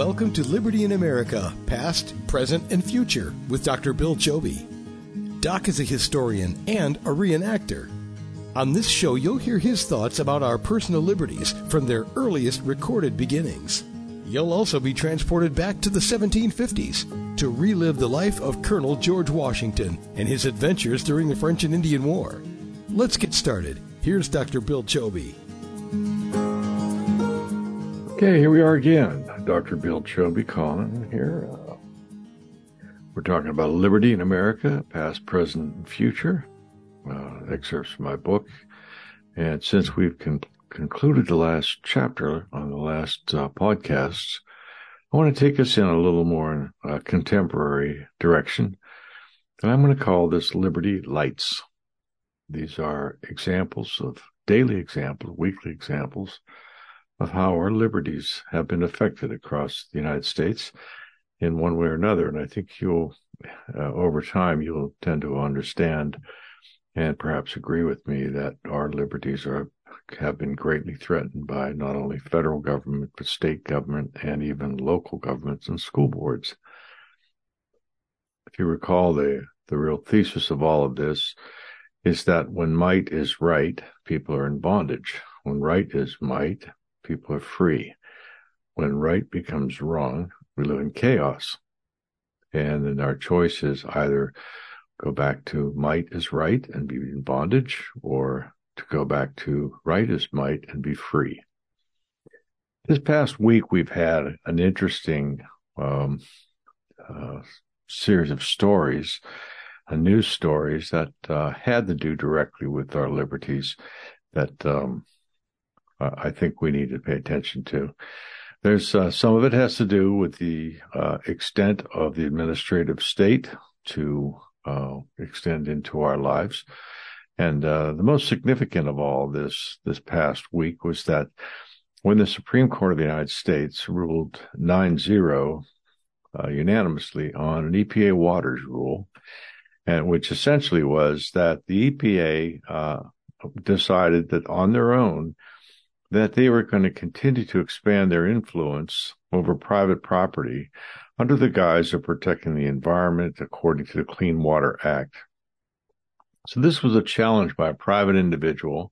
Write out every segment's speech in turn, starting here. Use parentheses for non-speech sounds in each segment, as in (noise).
Welcome to Liberty in America, past, present, and future with Dr. Bill Choby. Doc is a historian and a reenactor. On this show, you'll hear his thoughts about our personal liberties from their earliest recorded beginnings. You'll also be transported back to the 1750s to relive the life of Colonel George Washington and his adventures during the French and Indian War. Let's get started. Here's Dr. Bill Choby. Okay, here we are again. Dr. Bill Choby calling here. Uh, we're talking about liberty in America, past, present, and future. Uh, excerpts from my book. And since we've con- concluded the last chapter on the last uh, podcasts, I want to take us in a little more contemporary direction. And I'm going to call this Liberty Lights. These are examples of daily examples, weekly examples of how our liberties have been affected across the United States in one way or another. And I think you'll, uh, over time, you'll tend to understand and perhaps agree with me that our liberties are have been greatly threatened by not only federal government but state government and even local governments and school boards. If you recall, the the real thesis of all of this is that when might is right, people are in bondage. When right is might, people are free. When right becomes wrong, we live in chaos. And then our choice is either go back to might is right and be in bondage, or to go back to right is might and be free. This past week, we've had an interesting um, uh, series of stories, uh, news stories that uh, had to do directly with our liberties that um, I think we need to pay attention to. There's uh, some of it has to do with the uh, extent of the administrative state to uh, extend into our lives, and uh, the most significant of all this this past week was that when the Supreme Court of the United States ruled 9-0 uh, unanimously on an EPA waters rule, and which essentially was that the EPA uh, decided that on their own that they were going to continue to expand their influence over private property under the guise of protecting the environment according to the Clean Water Act. So this was a challenge by a private individual,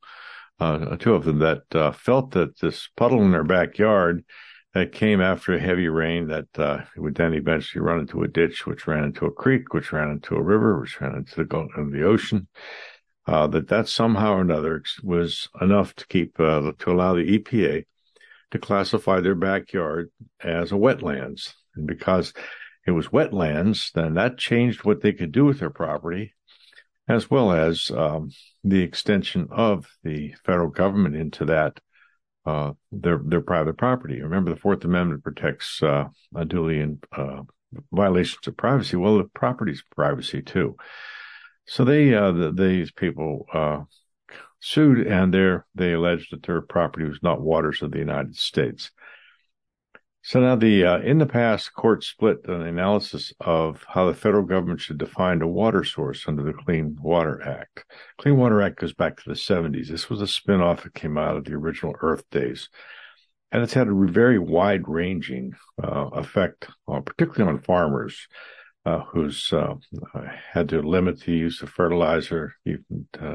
uh, two of them that uh, felt that this puddle in their backyard that came after a heavy rain that uh, would then eventually run into a ditch, which ran into a creek, which ran into a river, which ran into the, into the ocean uh, that that somehow or another was enough to keep uh, to allow the EPA to classify their backyard as a wetlands, and because it was wetlands, then that changed what they could do with their property, as well as um, the extension of the federal government into that uh, their their private property. Remember, the Fourth Amendment protects uh, unduly in uh, violations of privacy. Well, the property's privacy too. So they, uh, the, these people, uh, sued and they alleged that their property was not waters of the United States. So now the, uh, in the past, court split an analysis of how the federal government should define a water source under the Clean Water Act. Clean Water Act goes back to the 70s. This was a spinoff that came out of the original Earth days. And it's had a very wide ranging, uh, effect, uh, particularly on farmers uh, who's uh, had to limit the use of fertilizer, even uh,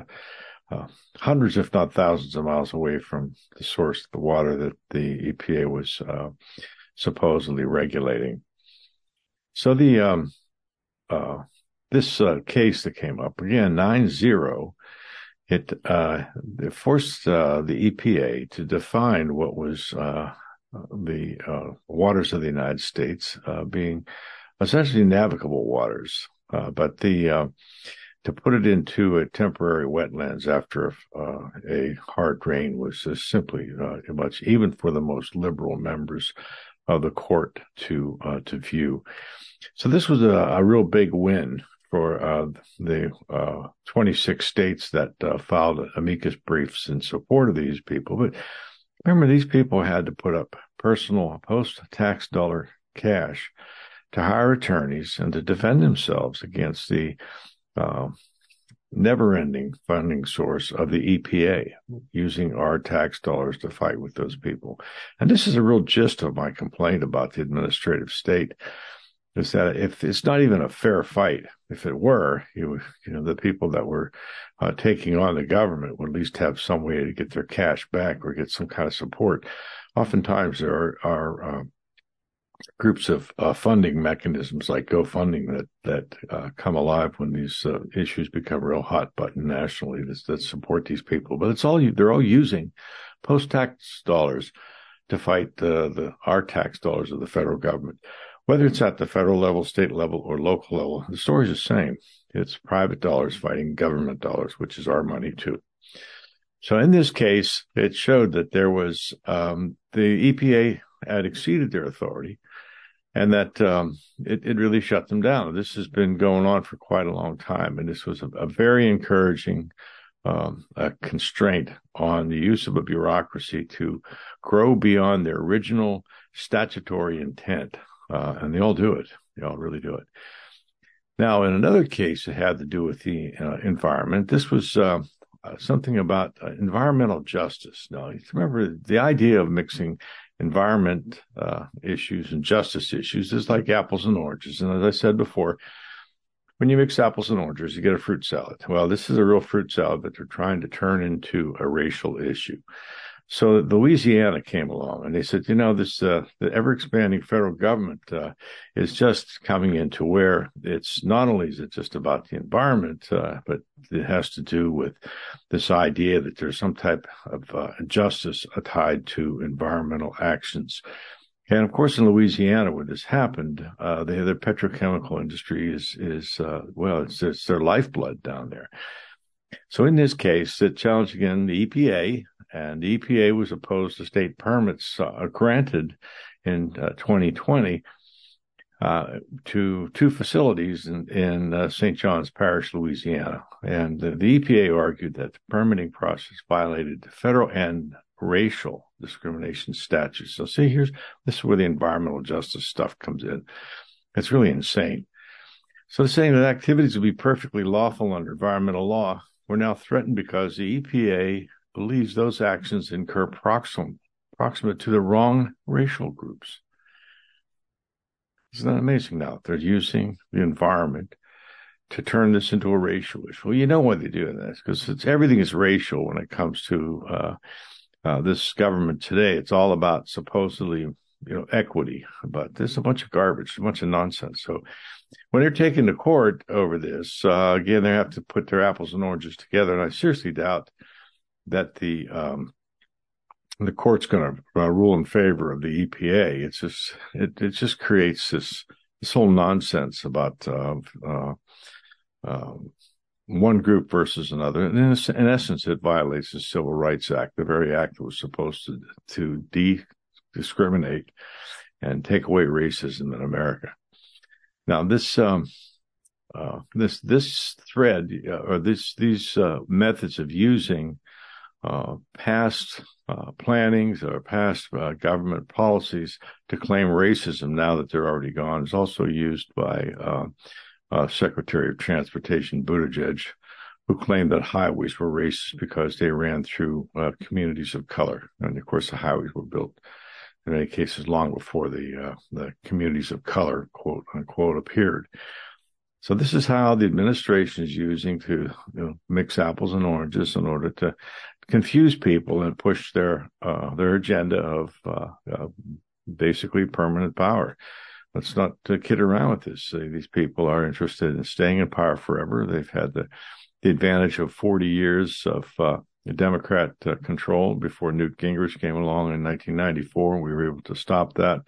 uh, hundreds, if not thousands, of miles away from the source of the water that the EPA was uh, supposedly regulating. So the um, uh, this case that came up again, nine zero. It, it forced the EPA to define what was the waters of the United States, being essentially navigable waters. Uh, but the uh, to put it into a temporary wetlands after uh, a hard rain was simply uh, much, even for the most liberal members of the court to uh, to view. So this was a, a real big win for uh, the 26 states that filed amicus briefs in support of these people. But remember, these people had to put up personal post-tax dollar cash to hire attorneys and to defend themselves against the uh, never ending funding source of the EPA, using our tax dollars to fight with those people. And this is a real gist of my complaint about the administrative state is that if it's not even a fair fight, if it were, you, you know, the people that were uh, taking on the government would at least have some way to get their cash back or get some kind of support. Oftentimes there are, are uh, groups of uh, funding mechanisms like GoFunding that that uh, come alive when these uh, issues become real hot button nationally that, that support these people. But it's all they're all using post tax dollars to fight the the our tax dollars of the federal government, whether it's at the federal level, state level, or local level. The story's the same. It's private dollars fighting government dollars, which is our money too. So in this case, it showed that there was um, the EPA had exceeded their authority and that um, it, it really shut them down. This has been going on for quite a long time, and this was a, a very encouraging um, a constraint on the use of a bureaucracy to grow beyond their original statutory intent. Uh, and they all do it. They all really do it. Now, in another case, it had to do with the uh, environment. This was uh, uh something about uh, environmental justice. Now, remember the idea of mixing environment uh, issues and justice issues is like apples and oranges. And as I said before, when you mix apples and oranges, you get a fruit salad. Well, this is a real fruit salad that they're trying to turn into a racial issue. So Louisiana came along and they said, you know, this uh, the ever expanding federal government uh, is just coming into where it's not only is it just about the environment, uh, but it has to do with this idea that there's some type of uh, justice tied to environmental actions. And of course, in Louisiana, where this happened, uh, the, the petrochemical industry is is uh, well, it's, it's their lifeblood down there. So in this case, it challenged again the EPA and the EPA was opposed to state permits uh, granted in uh, 2020 uh, to two facilities in, in uh, St. John's Parish, Louisiana. And the, the, EPA argued that the permitting process violated the federal and racial discrimination statutes. So see, here's this is where the environmental justice stuff comes in. It's really insane. So saying that activities would be perfectly lawful under environmental law were now threatened because the EPA believes those actions incur proxim, proximate to the wrong racial groups. Isn't that amazing now? They're using the environment to turn this into a racial issue. Well, you know why they do this because everything is racial when it comes to uh, uh, this government today. It's all about supposedly, you know, equity, but there's a bunch of garbage, a bunch of nonsense. So when they're taken to court over this, uh, again, they have to put their apples and oranges together. And I seriously doubt that the um, the court's going to uh, rule in favor of the EPA. It's just it it just creates this this whole nonsense about uh, uh, um, one group versus another. And in, in, essence, it violates the Civil Rights Act, the very act that was supposed to to de discriminate and take away racism in America. Now, this um, uh, this this thread uh, or this these uh, methods of using uh, past uh, plannings or past uh, government policies to claim racism now that they're already gone is also used by Secretary of Transportation Buttigieg, who claimed that highways were racist because they ran through communities of color. And of course, the highways were built in many cases long before the the communities of color, quote unquote, appeared. So this is how the administration is using to you know, mix apples and oranges in order to confuse people and push their uh, their agenda of uh, uh, basically permanent power. Let's not uh, kid around with this. these people are interested in staying in power forever. They've had the the advantage of 40 years of uh, Democrat uh, control before Newt Gingrich came along in 1994, we were able to stop that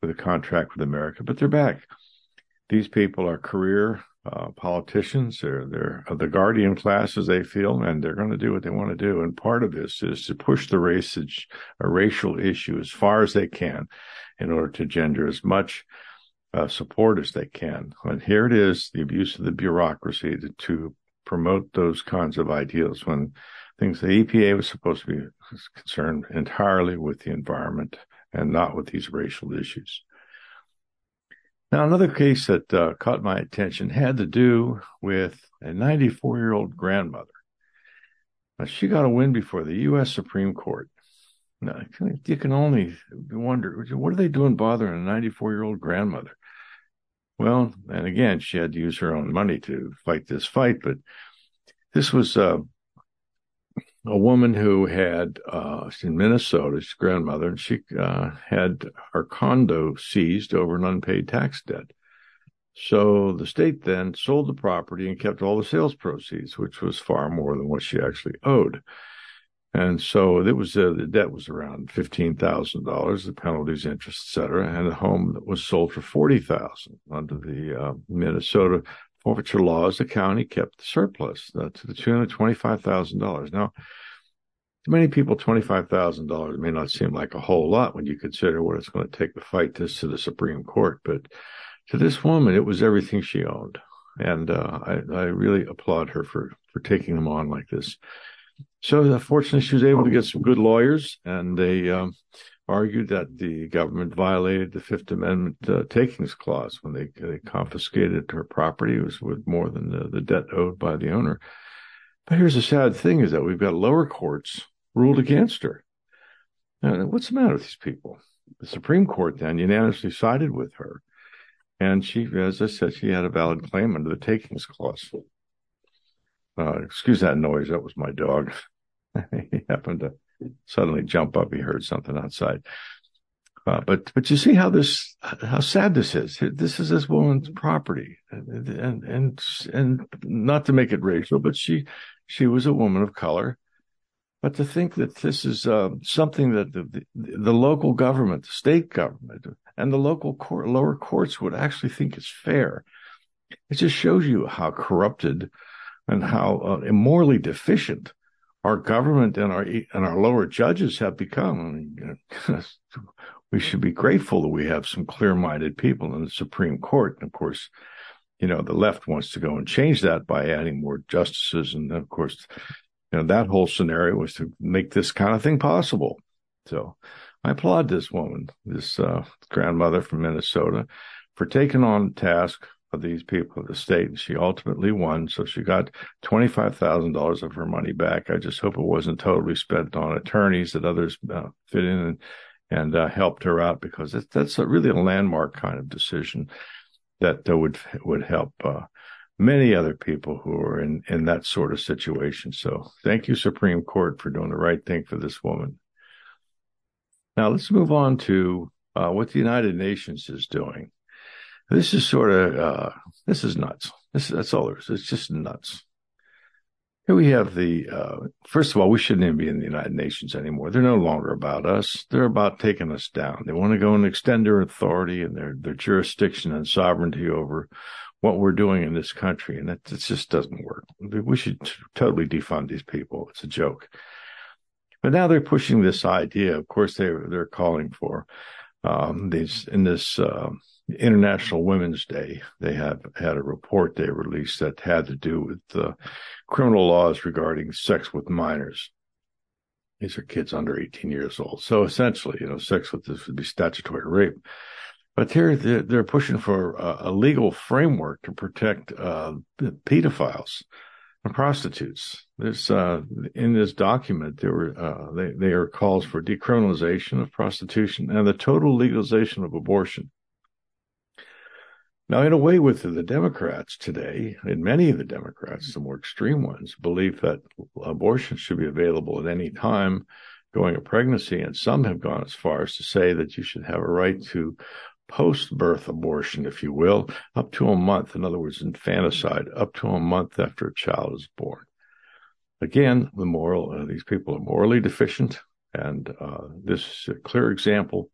with a contract with America. But they're back. These people are career uh, politicians. They're they're the guardian class as they feel, and they're going to do what they want to do. And part of this is to push the raceage, a racial issue, as far as they can, in order to gender as much uh, support as they can. And here it is, the abuse of the bureaucracy to, to promote those kinds of ideals when things the EPA was supposed to be concerned entirely with the environment and not with these racial issues. Now, another case that uh, caught my attention had to do with a 94 year old grandmother. Now, she got a win before the U.S. Supreme Court. Now, you can only wonder what are they doing bothering a 94 year old grandmother? Well, and again, she had to use her own money to fight this fight, but this was uh, a woman who had uh, in Minnesota, grandmother, and she uh, had her condo seized over an unpaid tax debt. So the state then sold the property and kept all the sales proceeds, which was far more than what she actually owed. And so it was uh, the debt was around fifteen thousand dollars, the penalties, interest, et cetera, And the home that was sold for forty thousand under the uh, Minnesota forfeiture laws. The county kept the surplus uh, to the tune of twenty five thousand dollars. Now, to many people, twenty five thousand dollars may not seem like a whole lot when you consider what it's going to take to fight this to the Supreme Court, but to this woman, it was everything she owned, and uh, I, I really applaud her for for taking them on like this. So, fortunately, she was able to get some good lawyers, and they um, argued that the government violated the Fifth Amendment uh, takings clause when they, they, confiscated her property. It was with more than the, the debt owed by the owner. But here's the sad thing: is that we've got lower courts ruled against her. Now, what's the matter with these people? The Supreme Court then unanimously sided with her, and she, as I said, she had a valid claim under the takings clause. Uh, excuse that noise. That was my dog. (laughs) he happened to suddenly jump up. He heard something outside. Uh, but but you see how this how sad this is. This is this woman's property, and and and, and not to make it racial, but she she was a woman of color. But to think that this is uh, something that the, the, the local government, the state government, and the local court, lower courts would actually think is fair, it just shows you how corrupted and how uh, immorally deficient our government and our and our lower judges have become. I mean, (laughs) we should be grateful that we have some clear-minded people in the Supreme Court. And of course, you know, the left wants to go and change that by adding more justices. And of course, you know, that whole scenario was to make this kind of thing possible. So I applaud this woman, this uh, grandmother from Minnesota, for taking on task of these people of the state. And she ultimately won. So she got $25,000 of her money back. I just hope it wasn't totally spent on attorneys that others uh, fit in and, and uh, helped her out because it, that's a really a landmark kind of decision that uh, would, would help uh, many other people who are in, in that sort of situation. So thank you, Supreme Court, for doing the right thing for this woman. Now let's move on to uh, what the United Nations is doing. This is sort of uh, this is nuts. This that's all there is. It's just nuts. Here we have the uh, first of all, we shouldn't even be in the United Nations anymore. They're no longer about us. They're about taking us down. They want to go and extend their authority and their their jurisdiction and sovereignty over what we're doing in this country, and it just doesn't work. We should totally defund these people. It's a joke. But now they're pushing this idea. Of course, they they're calling for um, these in this. Uh, International Women's Day, they have had a report they released that had to do with the criminal laws regarding sex with minors. These are kids under 18 years old. So essentially, you know, sex with this would be statutory rape. But here they're, pushing for a, legal framework to protect uh, pedophiles and prostitutes. There's uh, in this document there were uh, they they are calls for decriminalization of prostitution and the total legalization of abortion. Now, in a way, with the Democrats today, and many of the Democrats, the more extreme ones, believe that abortion should be available at any time during a pregnancy. And some have gone as far as to say that you should have a right to post birth abortion, if you will, up to a month. In other words, infanticide, up to a month after a child is born. Again, the moral, uh, these people are morally deficient. And uh, this is a clear example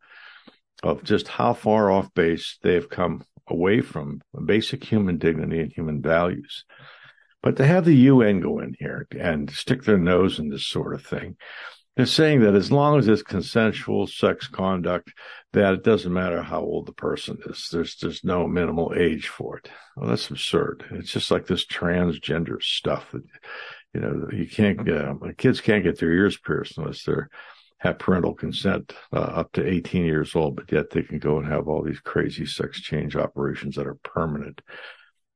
of just how far off base they've come away from basic human dignity and human values. But to have the UN go in here and stick their nose in this sort of thing, they're saying that as long as it's consensual sex conduct, that it doesn't matter how old the person is. There's there's no minimal age for it. Well, that's absurd. It's just like this transgender stuff that you know you can't uh, kids can't get their ears pierced unless they're have parental consent uh, up to 18 years old, but yet they can go and have all these crazy sex change operations that are permanent.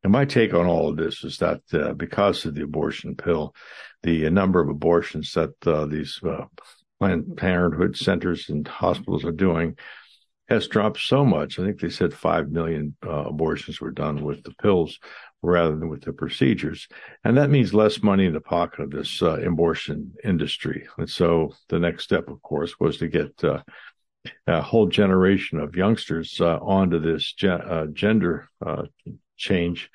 And my take on all of this is that uh, because of the abortion pill, the number of abortions that uh, these uh, Planned Parenthood centers and hospitals are doing has dropped so much. I think they said 5 million uh, abortions were done with the pills rather than with the procedures. And that means less money in the pocket of this uh, abortion industry. And so the next step, of course, was to get uh, a whole generation of youngsters uh, onto this uh, gender uh, change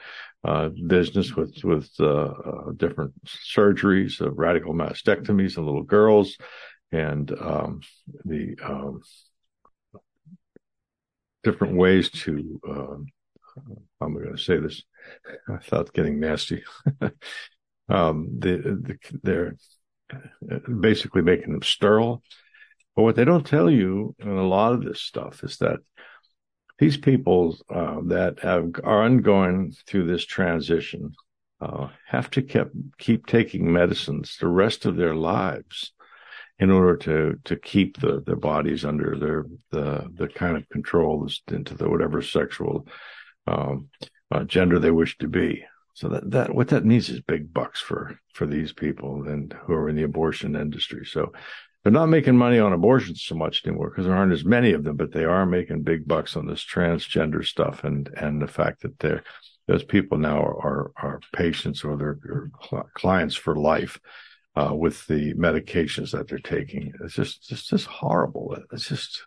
uh, business with with different surgeries, radical mastectomies in little girls, and um, the um, different ways to um, how am I going to say this (laughs) without getting nasty? (laughs) um, the, the, they're basically making them sterile. But what they don't tell you in a lot of this stuff is that these people uh, that have, are undergoing through this transition uh, have to keep keep taking medicines the rest of their lives in order to to keep the their bodies under their the the kind of control into the whatever sexual um, uh, gender they wish to be. So that that what that means is big bucks for for these people and who are in the abortion industry. So they're not making money on abortions so much anymore because there aren't as many of them, but they are making big bucks on this transgender stuff and and the fact that they're those people now are are, are patients or they're clients for life uh, with the medications that they're taking. It's just, it's just horrible. It's just,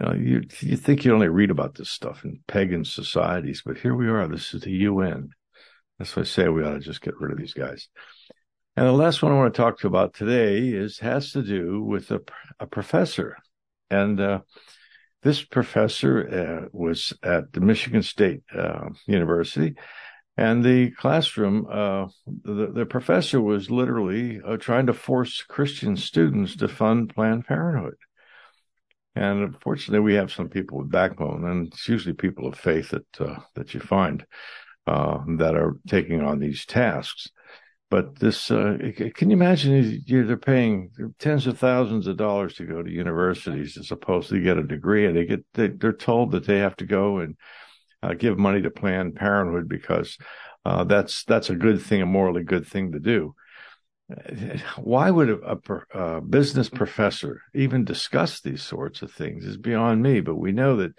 you know, you you think you only read about this stuff in pagan societies, but here we are. This is the UN. That's why I say we ought to just get rid of these guys. And the last one I want to talk to about today is has to do with a, a professor, and uh, this professor uh, was at the Michigan State uh, University, and the classroom, uh, the, the, professor was literally uh, trying to force Christian students to fund Planned Parenthood. And unfortunately, we have some people with backbone, and it's usually people of faith that uh, that you find uh, that are taking on these tasks. But this, uh, can you imagine? They're paying tens of thousands of dollars to go to universities as opposed to get a degree, and they get they, they're told that they have to go and uh, give money to Planned Parenthood because uh, that's that's a good thing, a morally good thing to do. Why would a, a, a, business professor even discuss these sorts of things is beyond me. But we know that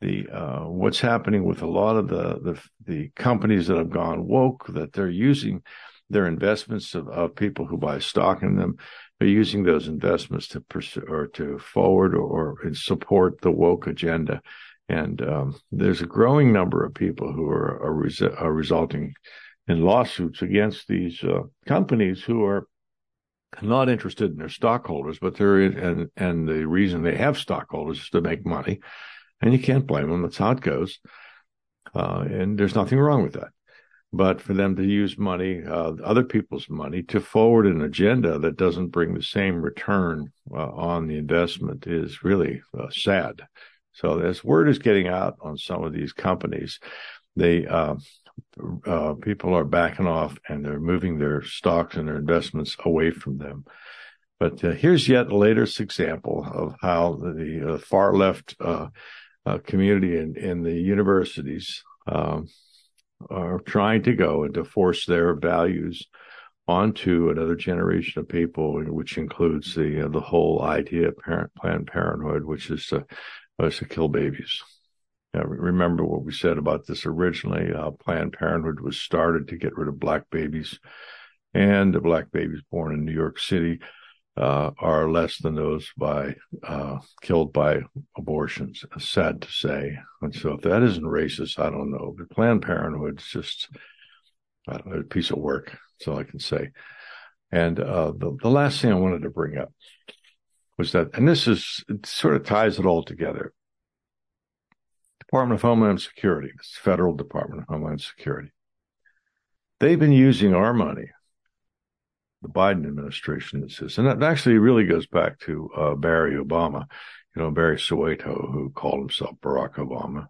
the uh, what's happening with a lot of the, the the companies that have gone woke that they're using their investments of, of people who buy stock in them they're using those investments to pursue or to forward or, or support the woke agenda and um, there's a growing number of people who are, are, are resulting in lawsuits against these uh, companies who are not interested in their stockholders, but they're in, and and the reason they have stockholders is to make money, and you can't blame them. That's how it goes, uh, and there's nothing wrong with that. But for them to use money, uh, other people's money, to forward an agenda that doesn't bring the same return uh, on the investment is really uh, sad. So as word is getting out on some of these companies, they uh, uh, people are backing off and they're moving their stocks and their investments away from them. But uh, here's yet the latest example of how the uh, far left uh, uh, community in, in the universities um, are trying to go and to force their values onto another generation of people, which includes the the whole idea of parent, Planned Parenthood, which is to was to kill babies. Now, remember what we said about this originally. Uh, Planned Parenthood was started to get rid of black babies, and the black babies born in New York City uh, are less than those by uh, killed by abortions. Sad to say. And so, if that isn't racist, I don't know. But Planned Parenthood is just know, a piece of work. That's all I can say. And uh, the the last thing I wanted to bring up was that, and this is, it sort of ties it all together. Department of Homeland Security, this federal Department of Homeland Security. They've been using our money, the Biden administration, is, and that actually really goes back to uh, Barry Obama, you know, Barry Soweto, who called himself Barack Obama,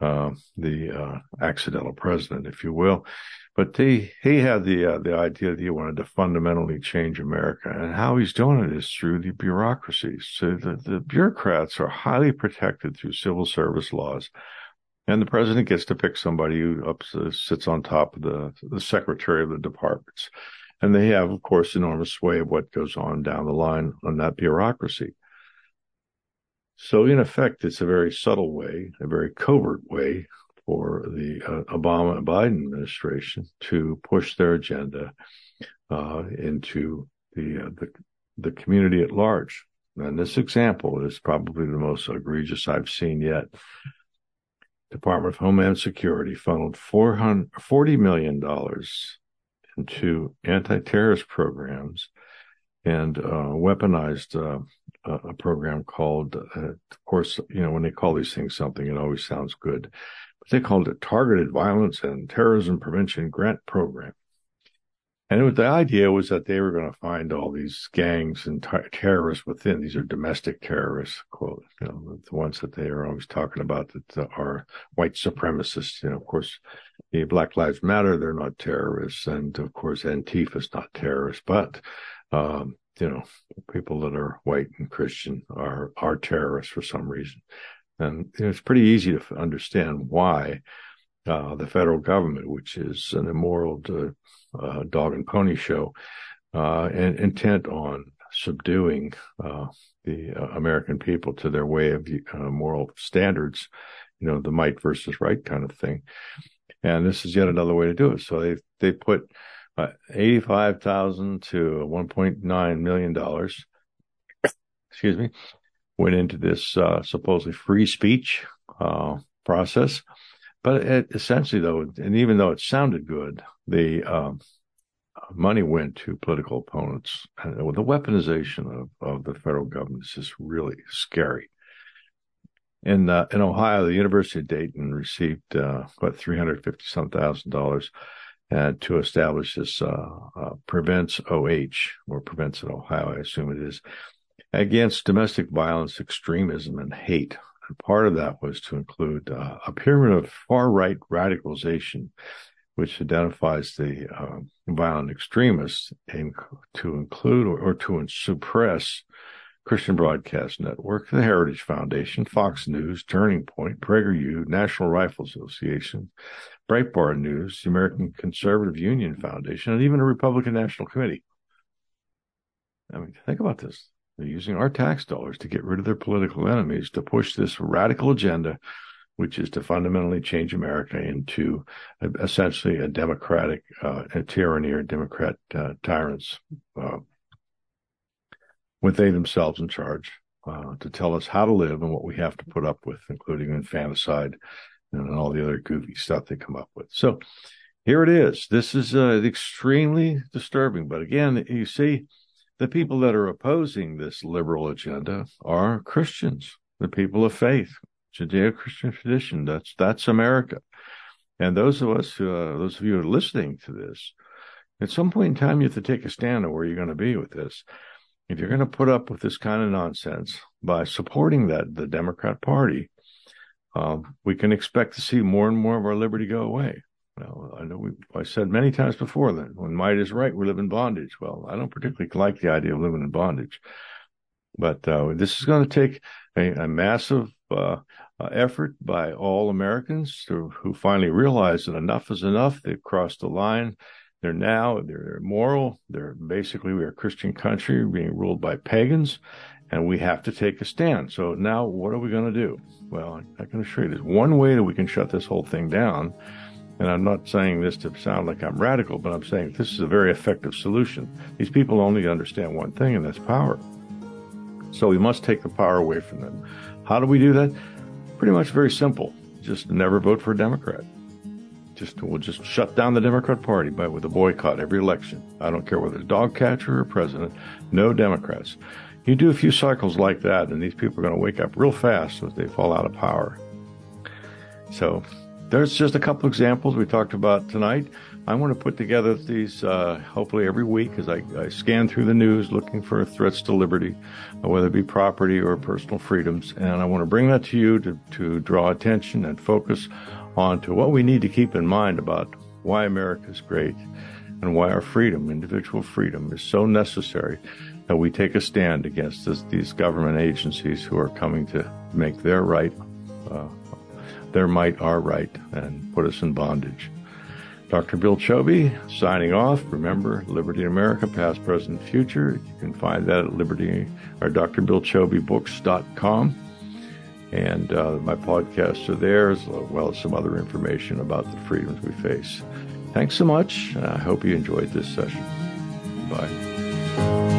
uh, the uh, accidental president, if you will. But he he had the uh, the idea that he wanted to fundamentally change America, and how he's doing it is through the bureaucracies. So the, the bureaucrats are highly protected through civil service laws, and the president gets to pick somebody who uh, sits on top of the the secretary of the departments, and they have, of course, enormous sway of what goes on down the line on that bureaucracy. So in effect, it's a very subtle way, a very covert way for the uh, Obama and Biden administration to push their agenda uh, into the, uh, the the community at large. And this example is probably the most egregious I've seen yet. Department of Homeland Security funneled $40 million into anti-terrorist programs and uh, weaponized uh, a program called, uh, of course, you know, when they call these things something, it always sounds good they called it Targeted Violence and Terrorism Prevention Grant Program. And the idea was that they were going to find all these gangs and t- terrorists within. These are domestic terrorists, quote, you know, the ones that they are always talking about that are white supremacists. You know, of course, the Black Lives Matter, they're not terrorists. And of course, Antifa is not terrorists, but, um, you know, people that are white and Christian are, are terrorists for some reason. And it's pretty easy to understand why uh, the federal government, which is an immoral uh, uh, dog and pony show, uh, and intent on subduing uh, the uh, American people to their way of moral standards, you know, the might versus right kind of thing. And this is yet another way to do it. So they they put eighty-five thousand to one point nine million dollars. Excuse me, went into this uh, supposedly free speech uh, process. But it, essentially, though, and even though it sounded good, the um, money went to political opponents. And the weaponization of, of the federal government is just really scary. In uh, in Ohio, the University of Dayton received uh, about three hundred fifty some thousand dollars uh, to establish this uh, uh, prevents OH or prevents in Ohio, I assume it is, against domestic violence, extremism, and hate. And part of that was to include uh, a pyramid of far right radicalization, which identifies the uh, violent extremists, and to include or, or to suppress Christian Broadcast Network, the Heritage Foundation, Fox News, Turning Point, PragerU, National Rifle Association, Breitbart News, the American Conservative Union Foundation, and even a Republican National Committee. I mean, think about this. They're using our tax dollars to get rid of their political enemies to push this radical agenda, which is to fundamentally change America into essentially a democratic uh, a tyranny or Democrat uh, tyrants uh, with they themselves in charge uh, to tell us how to live and what we have to put up with, including infanticide and all the other goofy stuff they come up with. So here it is. This is uh, extremely disturbing. But again, you see, the people that are opposing this liberal agenda are Christians, the people of faith, Judeo-Christian tradition. That's that's America. And those of us, uh, those of you who are listening to this, at some point in time, you have to take a stand on where you're going to be with this. If you're going to put up with this kind of nonsense by supporting that the Democrat Party, um, we can expect to see more and more of our liberty go away. Well, I know we, I said many times before that when might is right, we live in bondage. Well, I don't particularly like the idea of living in bondage, but uh, this is going to take a, a massive uh, uh, effort by all Americans to, who finally realize that enough is enough. They've crossed the line. They're now they're moral. They're basically we're a Christian country being ruled by pagans, and we have to take a stand. So now, what are we going to do? Well, I can assure you, there's one way that we can shut this whole thing down and I'm not saying this to sound like I'm radical, but I'm saying this is a very effective solution. These people only understand one thing, and that's power. So we must take the power away from them. How do we do that? Pretty much very simple. Just never vote for a Democrat. Just we'll just shut down the Democrat Party by with a boycott every election. I don't care whether it's dog catcher or president. No Democrats. You do a few cycles like that, and these people are going to wake up real fast as they fall out of power. So there's just a couple examples we talked about tonight. I want to put together these uh, hopefully every week as I, I, scan through the news looking for threats to liberty, whether it be property or personal freedoms. And I want to bring that to you to, to draw attention and focus on to what we need to keep in mind about why America is great and why our freedom, individual freedom, is so necessary that we take a stand against this, these government agencies who are coming to make their right, uh, their might our right, and put us in bondage. Dr. Bill Choby signing off. Remember, Liberty in America, past, present, future. You can find that at liberty or drbillchobybooks.com. And uh, my podcasts are there, as well as some other information about the freedoms we face. Thanks so much. I hope you enjoyed this session. Bye.